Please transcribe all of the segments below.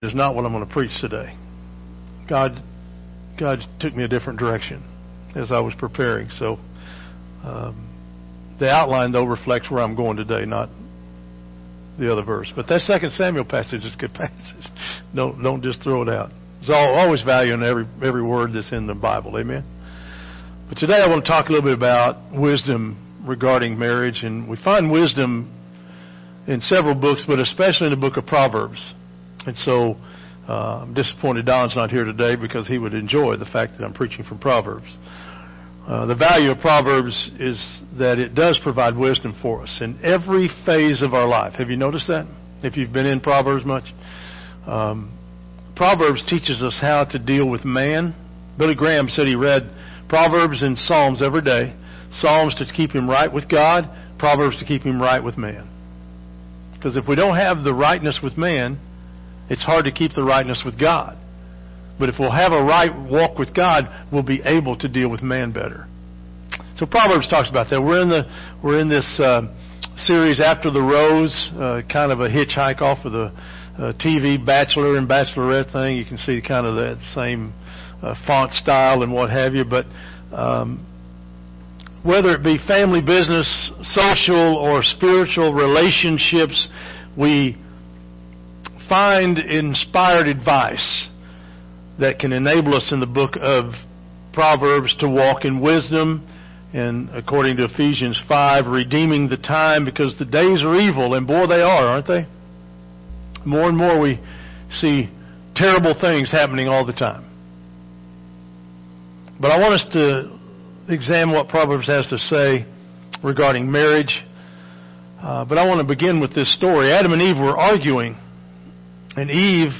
is not what I'm going to preach today. God, God took me a different direction as I was preparing. So, um, the outline though reflects where I'm going today, not the other verse. But that Second Samuel passage is a good passage. Don't don't just throw it out. There's always value in every every word that's in the Bible. Amen. But today I want to talk a little bit about wisdom regarding marriage, and we find wisdom in several books, but especially in the book of Proverbs. And so uh, I'm disappointed Don's not here today because he would enjoy the fact that I'm preaching from Proverbs. Uh, the value of Proverbs is that it does provide wisdom for us in every phase of our life. Have you noticed that? If you've been in Proverbs much, um, Proverbs teaches us how to deal with man. Billy Graham said he read Proverbs and Psalms every day. Psalms to keep him right with God, Proverbs to keep him right with man. Because if we don't have the rightness with man, it's hard to keep the rightness with God. But if we'll have a right walk with God, we'll be able to deal with man better. So Proverbs talks about that. We're in the we're in this uh, series after the rose, uh, kind of a hitchhike off of the uh, TV Bachelor and Bachelorette thing. You can see kind of that same uh, font style and what have you. But um, whether it be family, business, social, or spiritual relationships, we find inspired advice that can enable us in the book of Proverbs to walk in wisdom and according to Ephesians 5, redeeming the time because the days are evil, and boy, they are, aren't they? More and more we see terrible things happening all the time. But I want us to examine what Proverbs has to say regarding marriage. Uh, but I want to begin with this story. Adam and Eve were arguing and Eve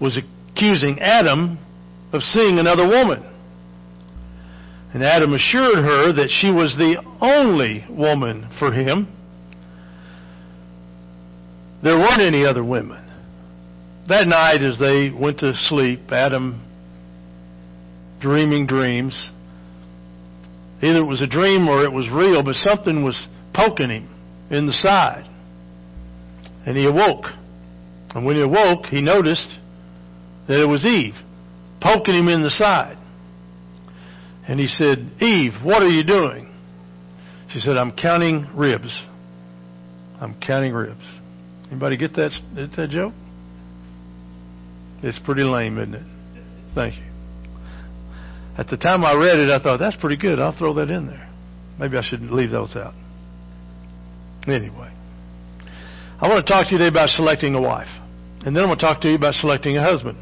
was accusing Adam of seeing another woman. And Adam assured her that she was the only woman for him. There weren't any other women. That night, as they went to sleep, Adam dreaming dreams. Either it was a dream or it was real, but something was poking him in the side. And he awoke. And when he awoke, he noticed that it was Eve poking him in the side. And he said, Eve, what are you doing? She said, I'm counting ribs. I'm counting ribs. Anybody get that, get that joke? It's pretty lame, isn't it? Thank you. At the time I read it, I thought, that's pretty good. I'll throw that in there. Maybe I shouldn't leave those out. Anyway, I want to talk to you today about selecting a wife. And then I'm going to talk to you about selecting a husband.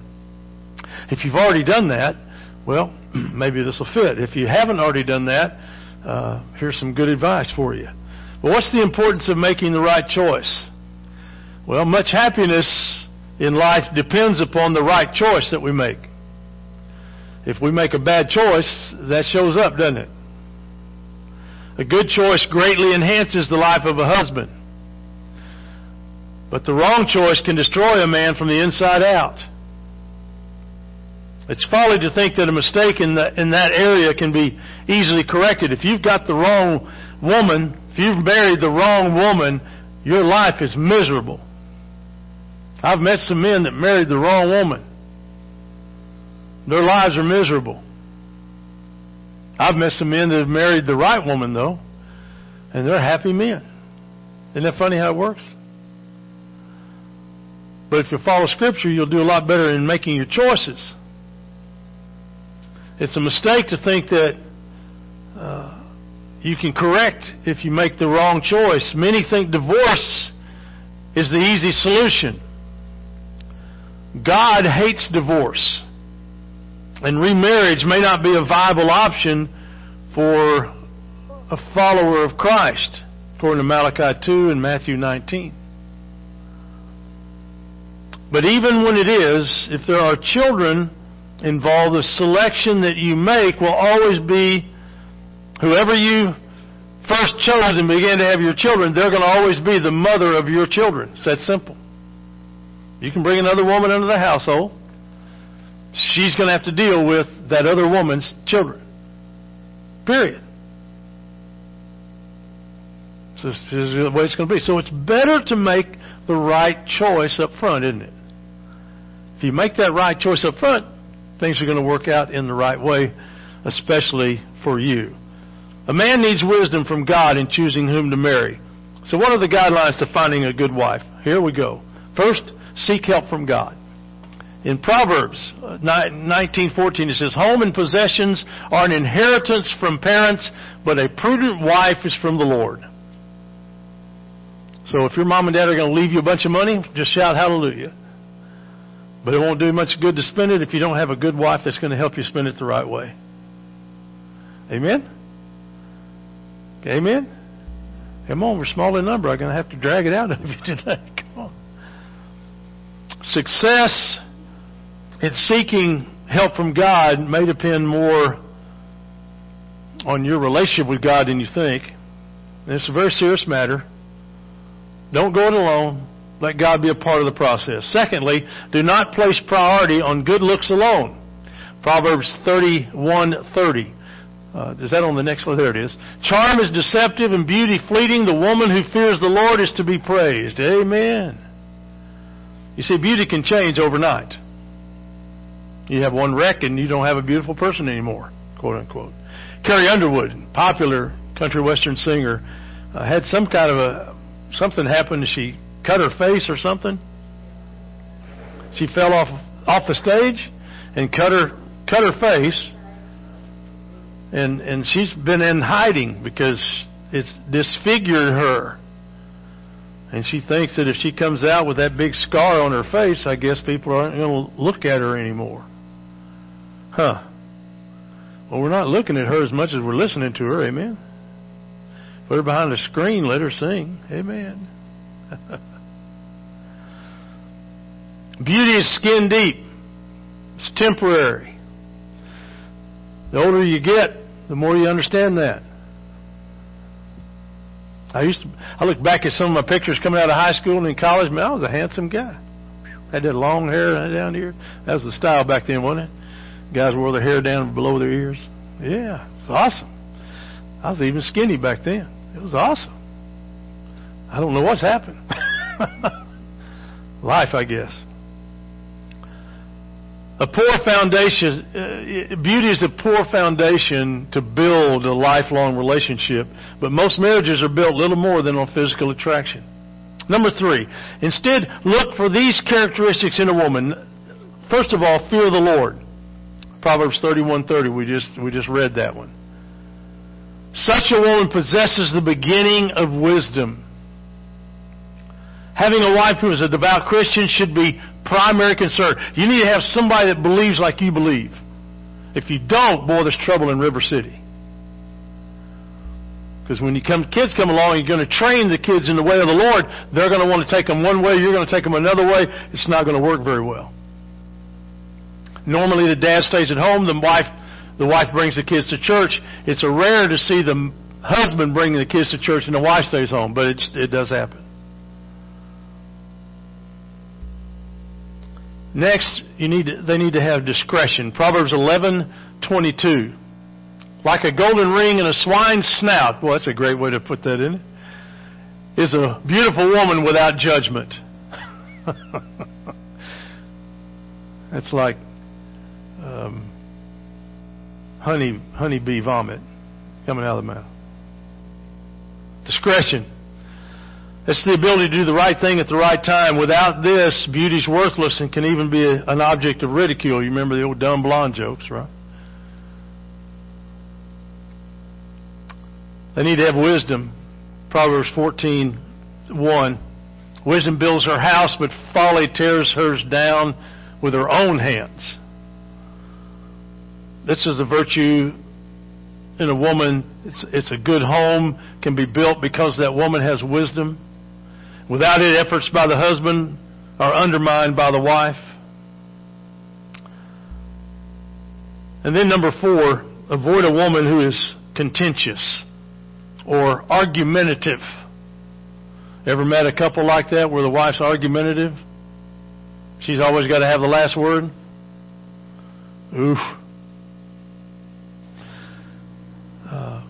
If you've already done that, well, maybe this will fit. If you haven't already done that, uh, here's some good advice for you. But what's the importance of making the right choice? Well, much happiness in life depends upon the right choice that we make. If we make a bad choice, that shows up, doesn't it? A good choice greatly enhances the life of a husband. But the wrong choice can destroy a man from the inside out. It's folly to think that a mistake in, the, in that area can be easily corrected. If you've got the wrong woman, if you've married the wrong woman, your life is miserable. I've met some men that married the wrong woman. Their lives are miserable. I've met some men that have married the right woman, though, and they're happy men. Isn't that funny how it works? But if you follow Scripture, you'll do a lot better in making your choices. It's a mistake to think that uh, you can correct if you make the wrong choice. Many think divorce is the easy solution. God hates divorce. And remarriage may not be a viable option for a follower of Christ, according to Malachi 2 and Matthew 19. But even when it is, if there are children involved, the selection that you make will always be whoever you first chose and began to have your children, they're going to always be the mother of your children. It's that simple. You can bring another woman into the household. She's going to have to deal with that other woman's children. Period. This is the way it's going to be. So it's better to make the right choice up front, isn't it? If you make that right choice up front, things are going to work out in the right way, especially for you. A man needs wisdom from God in choosing whom to marry. So what are the guidelines to finding a good wife? Here we go. First, seek help from God. In Proverbs 19:14 uh, it says, "Home and possessions are an inheritance from parents, but a prudent wife is from the Lord." So if your mom and dad are going to leave you a bunch of money, just shout hallelujah. But it won't do much good to spend it if you don't have a good wife that's going to help you spend it the right way. Amen? Amen? Come on, we're small in number. I'm going to have to drag it out of you today. Come on. Success in seeking help from God may depend more on your relationship with God than you think. And it's a very serious matter. Don't go it alone. Let God be a part of the process. Secondly, do not place priority on good looks alone. Proverbs 31:30. Uh, is that on the next slide? There it is. Charm is deceptive and beauty fleeting. The woman who fears the Lord is to be praised. Amen. You see, beauty can change overnight. You have one wreck and you don't have a beautiful person anymore, quote unquote. Carrie Underwood, popular country western singer, uh, had some kind of a something happen. She cut her face or something. She fell off off the stage and cut her cut her face. And and she's been in hiding because it's disfigured her. And she thinks that if she comes out with that big scar on her face, I guess people aren't going to look at her anymore. Huh. Well, we're not looking at her as much as we're listening to her. Amen. Put her behind a screen, let her sing. Amen. Beauty is skin deep. It's temporary. The older you get, the more you understand that. I used to, I look back at some of my pictures coming out of high school and in college, man, I was a handsome guy. Had that long hair down here. That was the style back then, wasn't it? Guys wore their hair down below their ears. Yeah, it's awesome. I was even skinny back then. It was awesome. I don't know what's happened. Life, I guess. A poor foundation, uh, beauty is a poor foundation to build a lifelong relationship, but most marriages are built little more than on physical attraction. Number three, instead look for these characteristics in a woman. First of all, fear the Lord. Proverbs 31:30. We just we just read that one. Such a woman possesses the beginning of wisdom. Having a wife who is a devout Christian should be primary concern. You need to have somebody that believes like you believe. If you don't, boy, there's trouble in River City. Because when you come, kids come along, you're going to train the kids in the way of the Lord. They're going to want to take them one way. You're going to take them another way. It's not going to work very well. Normally, the dad stays at home. The wife the wife brings the kids to church. It's a rare to see the husband bringing the kids to church and the wife stays home, but it does happen. Next, you need to, they need to have discretion. Proverbs 11:22. Like a golden ring in a swine's snout. Well, that's a great way to put that in. Is a beautiful woman without judgment. that's like um, honey honeybee vomit coming out of the mouth. Discretion. It's the ability to do the right thing at the right time. Without this, beauty's worthless and can even be a, an object of ridicule. You remember the old dumb blonde jokes, right? They need to have wisdom. Proverbs 14:1. Wisdom builds her house, but folly tears hers down with her own hands. This is a virtue in a woman. It's, it's a good home, can be built because that woman has wisdom. Without it, efforts by the husband are undermined by the wife. And then number four, avoid a woman who is contentious or argumentative. Ever met a couple like that where the wife's argumentative? She's always got to have the last word? Oof. Uh,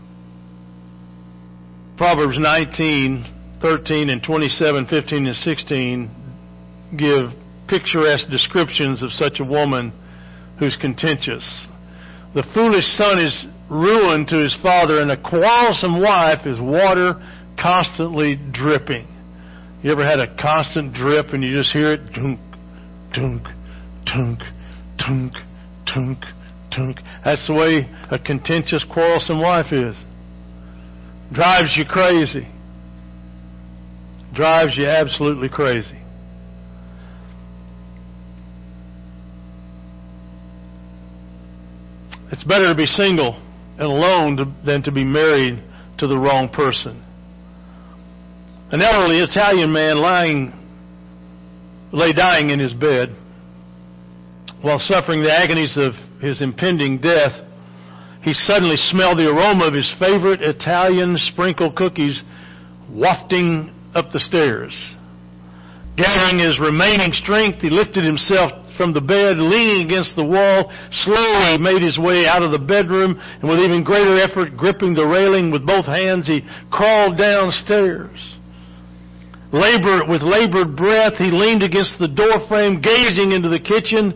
Proverbs 19, 13, and 27, 15, and 16 give picturesque descriptions of such a woman who's contentious. The foolish son is ruin to his father, and a quarrelsome wife is water constantly dripping. You ever had a constant drip and you just hear it? Tunk, tunk, tunk, tunk, tunk, tunk. That's the way a contentious, quarrelsome wife is. Drives you crazy. Drives you absolutely crazy. It's better to be single and alone to, than to be married to the wrong person. An elderly Italian man lying, lay dying in his bed while suffering the agonies of his impending death. He suddenly smelled the aroma of his favorite Italian sprinkle cookies wafting up the stairs. Gathering his remaining strength, he lifted himself from the bed, leaning against the wall, slowly made his way out of the bedroom, and with even greater effort, gripping the railing with both hands, he crawled downstairs. Labor, with labored breath, he leaned against the doorframe, gazing into the kitchen.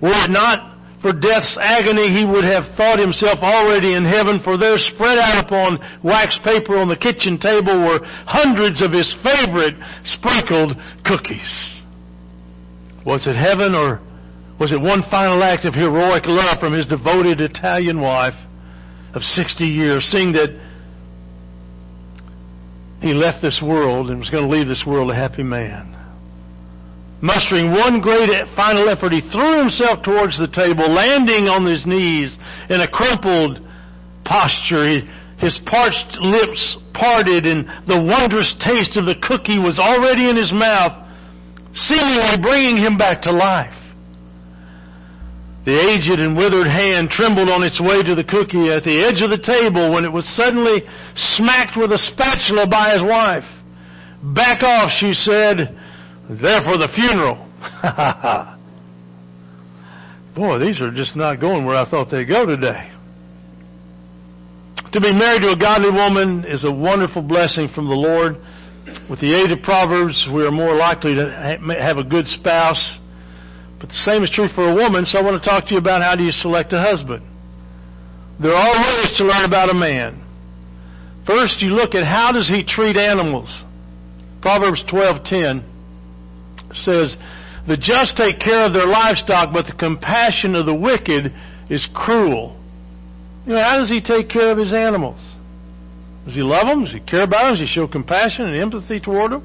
Were it not for death's agony, he would have thought himself already in heaven, for there spread out upon wax paper on the kitchen table were hundreds of his favorite sprinkled cookies. Was it heaven or was it one final act of heroic love from his devoted Italian wife of 60 years, seeing that he left this world and was going to leave this world a happy man. Mustering one great final effort, he threw himself towards the table, landing on his knees in a crumpled posture. His parched lips parted, and the wondrous taste of the cookie was already in his mouth, seemingly bringing him back to life. The aged and withered hand trembled on its way to the cookie at the edge of the table when it was suddenly smacked with a spatula by his wife. Back off, she said. There for the funeral. Boy, these are just not going where I thought they'd go today. To be married to a godly woman is a wonderful blessing from the Lord. With the aid of Proverbs, we are more likely to have a good spouse but the same is true for a woman, so I want to talk to you about how do you select a husband. There are ways to learn about a man. First, you look at how does he treat animals. Proverbs 12:10 says, "The just take care of their livestock, but the compassion of the wicked is cruel." You know, how does he take care of his animals? Does he love them? Does he care about them? Does he show compassion and empathy toward them?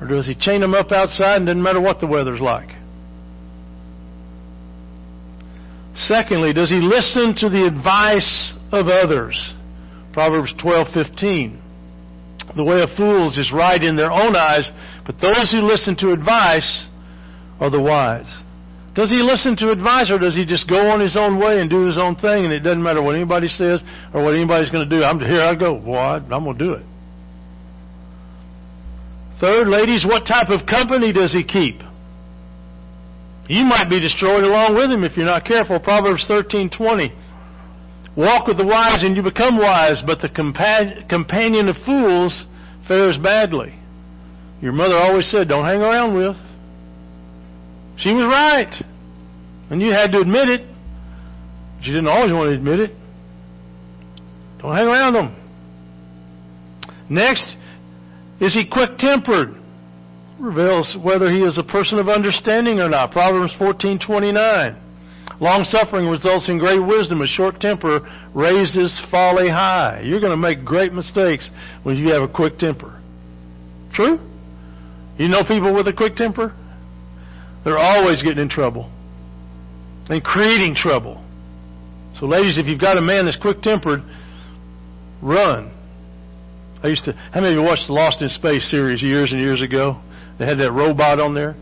Or does he chain them up outside and doesn't matter what the weather's like? Secondly, does he listen to the advice of others? Proverbs 12:15. The way of fools is right in their own eyes, but those who listen to advice are the wise. Does he listen to advice or does he just go on his own way and do his own thing and it doesn't matter what anybody says or what anybody's going to do? I'm here I go. Boy, I'm going to do it. Third, ladies, what type of company does he keep? You might be destroyed along with him if you're not careful. Proverbs 13:20. Walk with the wise and you become wise, but the compa- companion of fools fares badly. Your mother always said, don't hang around with. She was right. And you had to admit it. You didn't always want to admit it. Don't hang around them. Next, is he quick tempered? reveals whether he is a person of understanding or not. Proverbs 14:29. Long suffering results in great wisdom. A short temper raises folly high. You're going to make great mistakes when you have a quick temper. True? You know people with a quick temper? They're always getting in trouble and creating trouble. So, ladies, if you've got a man that's quick tempered, run. I used to. How many of you watched the Lost in Space series years and years ago? They had that robot on there,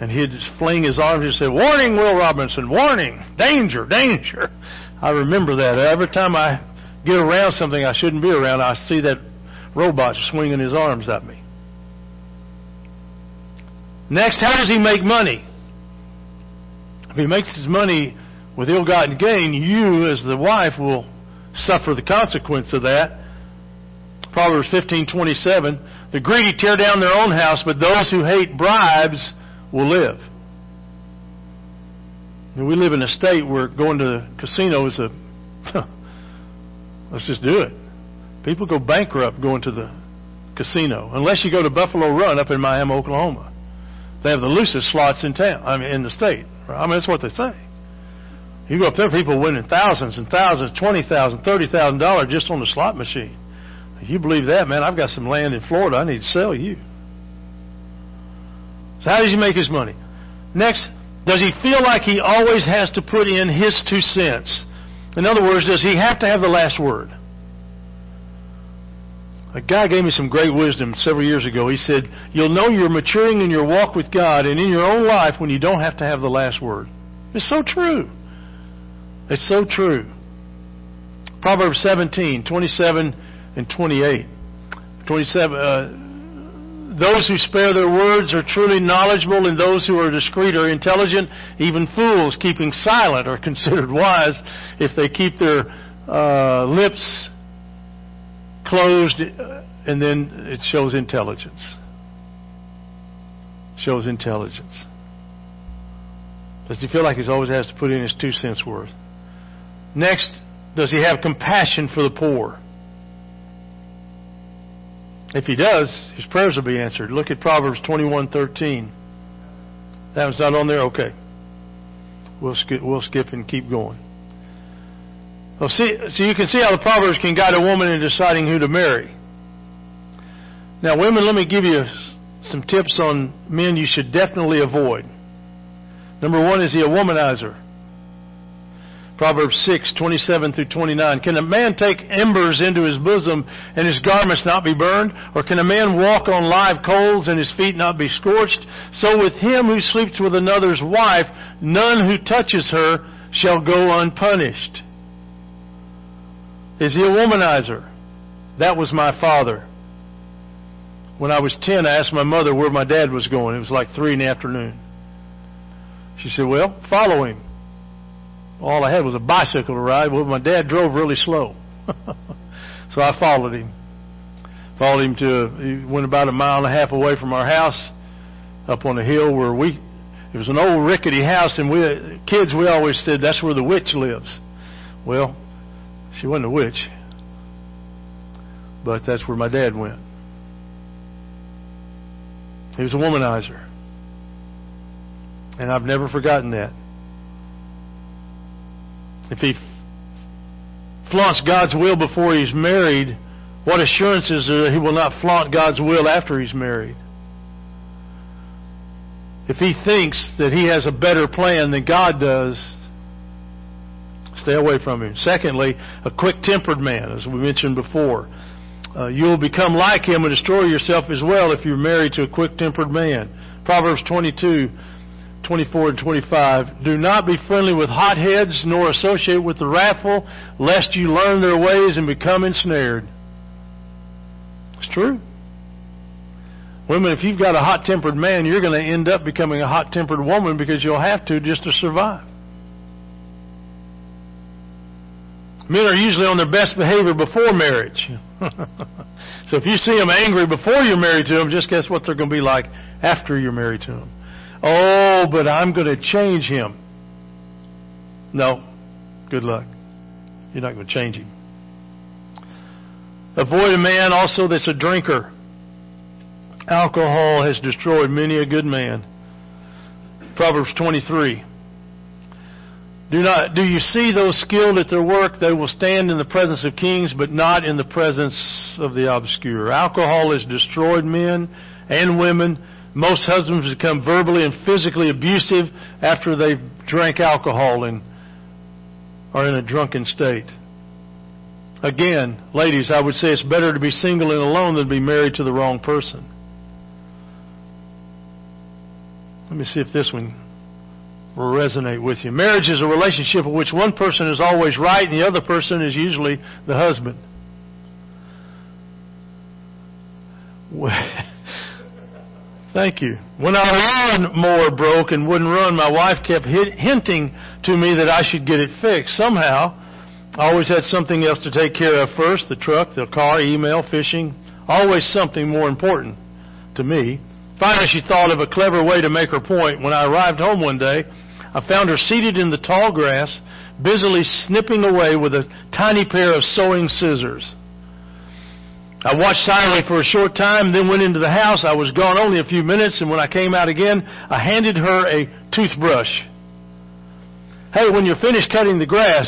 and he'd just fling his arms and say, "Warning, Will Robinson! Warning! Danger! Danger!" I remember that every time I get around something I shouldn't be around. I see that robot swinging his arms at me. Next, how does he make money? If he makes his money with ill-gotten gain, you, as the wife, will suffer the consequence of that. Proverbs 15:27. The greedy tear down their own house, but those who hate bribes will live. And we live in a state where going to the casino is a let's just do it. People go bankrupt going to the casino unless you go to Buffalo Run up in Miami, Oklahoma. They have the loosest slots in town. I mean, in the state. I mean, that's what they say. You go up there, people winning thousands and thousands, twenty thousand, thirty thousand dollars just on the slot machine. If you believe that, man, I've got some land in Florida. I need to sell you. So how does he make his money? Next, does he feel like he always has to put in his two cents? In other words, does he have to have the last word? A guy gave me some great wisdom several years ago. He said, You'll know you're maturing in your walk with God and in your own life when you don't have to have the last word. It's so true. It's so true. Proverbs 17, 27 and 28. 27, uh, those who spare their words are truly knowledgeable, and those who are discreet are intelligent. Even fools keeping silent are considered wise if they keep their uh, lips closed, uh, and then it shows intelligence. Shows intelligence. Does he feel like he always has to put in his two cents worth? Next, does he have compassion for the poor? If he does, his prayers will be answered. Look at Proverbs 21:13. That was not on there. Okay, we'll skip. We'll skip and keep going. Well, see, so you can see how the Proverbs can guide a woman in deciding who to marry. Now, women, let me give you some tips on men you should definitely avoid. Number one, is he a womanizer? Proverbs 6, 27 through 29. Can a man take embers into his bosom and his garments not be burned? Or can a man walk on live coals and his feet not be scorched? So with him who sleeps with another's wife, none who touches her shall go unpunished. Is he a womanizer? That was my father. When I was 10, I asked my mother where my dad was going. It was like 3 in the afternoon. She said, well, follow him. All I had was a bicycle to ride. Well, my dad drove really slow. so I followed him. Followed him to, he went about a mile and a half away from our house, up on a hill where we, it was an old rickety house, and we, kids, we always said that's where the witch lives. Well, she wasn't a witch, but that's where my dad went. He was a womanizer. And I've never forgotten that. If he flaunts God's will before he's married, what assurances are that he will not flaunt God's will after he's married? If he thinks that he has a better plan than God does, stay away from him. Secondly, a quick tempered man, as we mentioned before. Uh, you will become like him and destroy yourself as well if you're married to a quick tempered man. Proverbs 22 24 and 25. Do not be friendly with hotheads, nor associate with the wrathful, lest you learn their ways and become ensnared. It's true. Women, if you've got a hot tempered man, you're going to end up becoming a hot tempered woman because you'll have to just to survive. Men are usually on their best behavior before marriage. so if you see them angry before you're married to them, just guess what they're going to be like after you're married to them. Oh, but I'm going to change him. No. Good luck. You're not going to change him. Avoid a man also that's a drinker. Alcohol has destroyed many a good man. Proverbs 23. Do not do you see those skilled at their work they will stand in the presence of kings but not in the presence of the obscure. Alcohol has destroyed men and women most husbands become verbally and physically abusive after they've drank alcohol and are in a drunken state. Again, ladies, I would say it's better to be single and alone than to be married to the wrong person. Let me see if this one will resonate with you. Marriage is a relationship in which one person is always right and the other person is usually the husband. Thank you. When our lawnmower broke and wouldn't run, my wife kept hinting to me that I should get it fixed. Somehow, I always had something else to take care of first the truck, the car, email, fishing. Always something more important to me. Finally, she thought of a clever way to make her point. When I arrived home one day, I found her seated in the tall grass, busily snipping away with a tiny pair of sewing scissors. I watched silently for a short time, then went into the house. I was gone only a few minutes, and when I came out again, I handed her a toothbrush. Hey, when you're finished cutting the grass,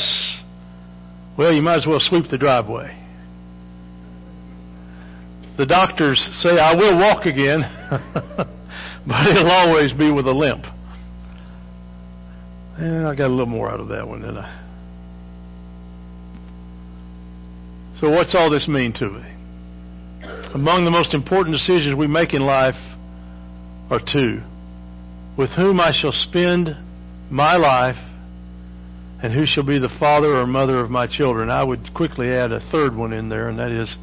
well, you might as well sweep the driveway. The doctors say I will walk again, but it'll always be with a limp. And I got a little more out of that one, didn't I? So what's all this mean to me? Among the most important decisions we make in life are two. With whom I shall spend my life and who shall be the father or mother of my children. I would quickly add a third one in there, and that is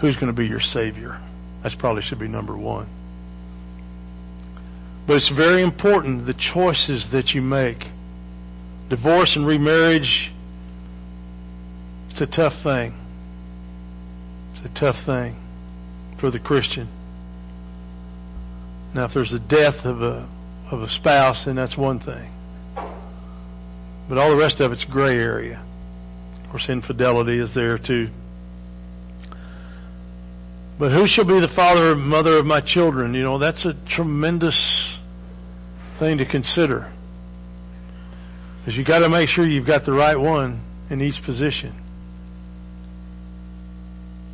who's going to be your Savior. That probably should be number one. But it's very important the choices that you make. Divorce and remarriage, it's a tough thing. It's a tough thing for the Christian. Now, if there's a death of a of a spouse, then that's one thing. But all the rest of it's gray area. Of course, infidelity is there too. But who shall be the father and mother of my children? You know, that's a tremendous thing to consider. Because you've got to make sure you've got the right one in each position.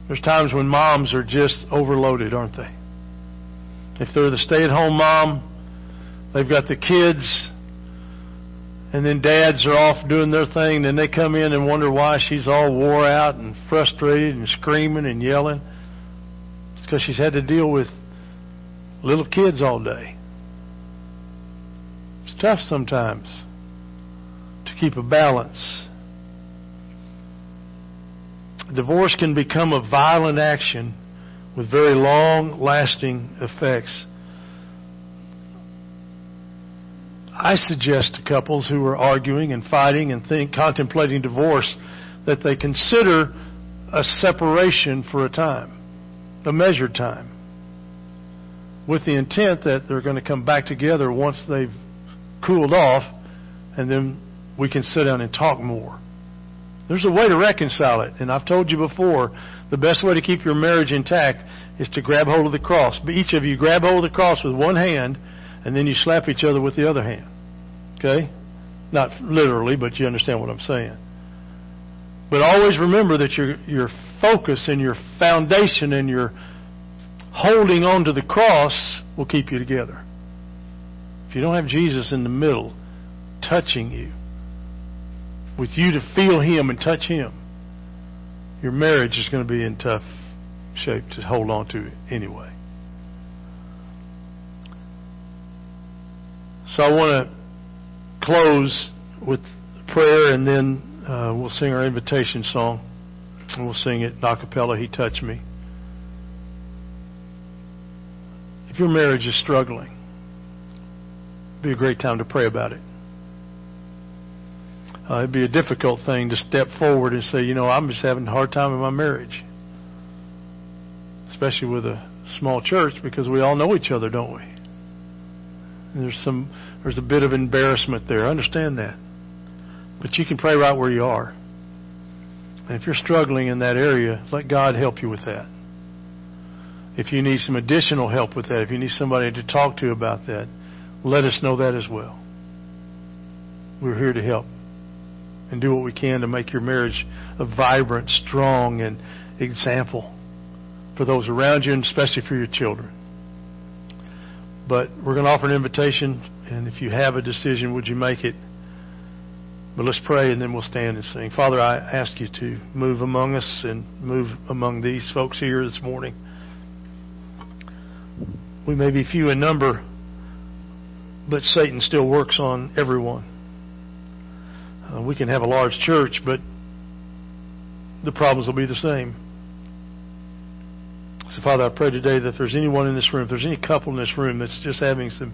There's times when moms are just overloaded, aren't they? If they're the stay at home mom, they've got the kids, and then dads are off doing their thing, then they come in and wonder why she's all wore out and frustrated and screaming and yelling It's because she's had to deal with little kids all day. It's tough sometimes to keep a balance. Divorce can become a violent action with very long lasting effects. I suggest to couples who are arguing and fighting and think, contemplating divorce that they consider a separation for a time a measured time with the intent that they're going to come back together once they've cooled off and then we can sit down and talk more. There's a way to reconcile it, and I've told you before, the best way to keep your marriage intact is to grab hold of the cross. But each of you grab hold of the cross with one hand, and then you slap each other with the other hand. Okay? Not literally, but you understand what I'm saying. But always remember that your your focus and your foundation and your holding on to the cross will keep you together. If you don't have Jesus in the middle, touching you, with you to feel Him and touch Him, your marriage is going to be in tough shape to hold on to anyway. So I want to close with prayer and then uh, we'll sing our invitation song. And we'll sing it a cappella, He Touched Me. If your marriage is struggling, be a great time to pray about it. Uh, it'd be a difficult thing to step forward and say, you know, I'm just having a hard time in my marriage. Especially with a small church because we all know each other, don't we? And there's some there's a bit of embarrassment there. I understand that. But you can pray right where you are. And if you're struggling in that area, let God help you with that. If you need some additional help with that, if you need somebody to talk to about that, let us know that as well. We're here to help and do what we can to make your marriage a vibrant, strong, and example for those around you and especially for your children. But we're going to offer an invitation, and if you have a decision, would you make it? But let's pray and then we'll stand and sing. Father, I ask you to move among us and move among these folks here this morning. We may be few in number, but Satan still works on everyone. Uh, we can have a large church, but the problems will be the same. So, Father, I pray today that if there's anyone in this room, if there's any couple in this room that's just having some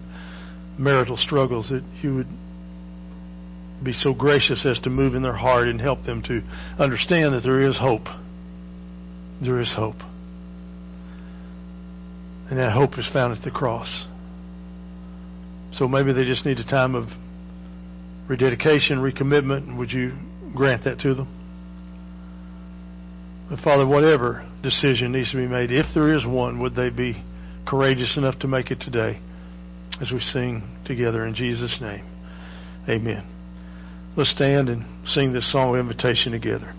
marital struggles, that you would be so gracious as to move in their heart and help them to understand that there is hope. There is hope. And that hope is found at the cross. So maybe they just need a time of rededication, recommitment. Would you grant that to them? But Father, whatever decision needs to be made, if there is one, would they be courageous enough to make it today as we sing together in Jesus' name? Amen. Let's stand and sing this song of invitation together.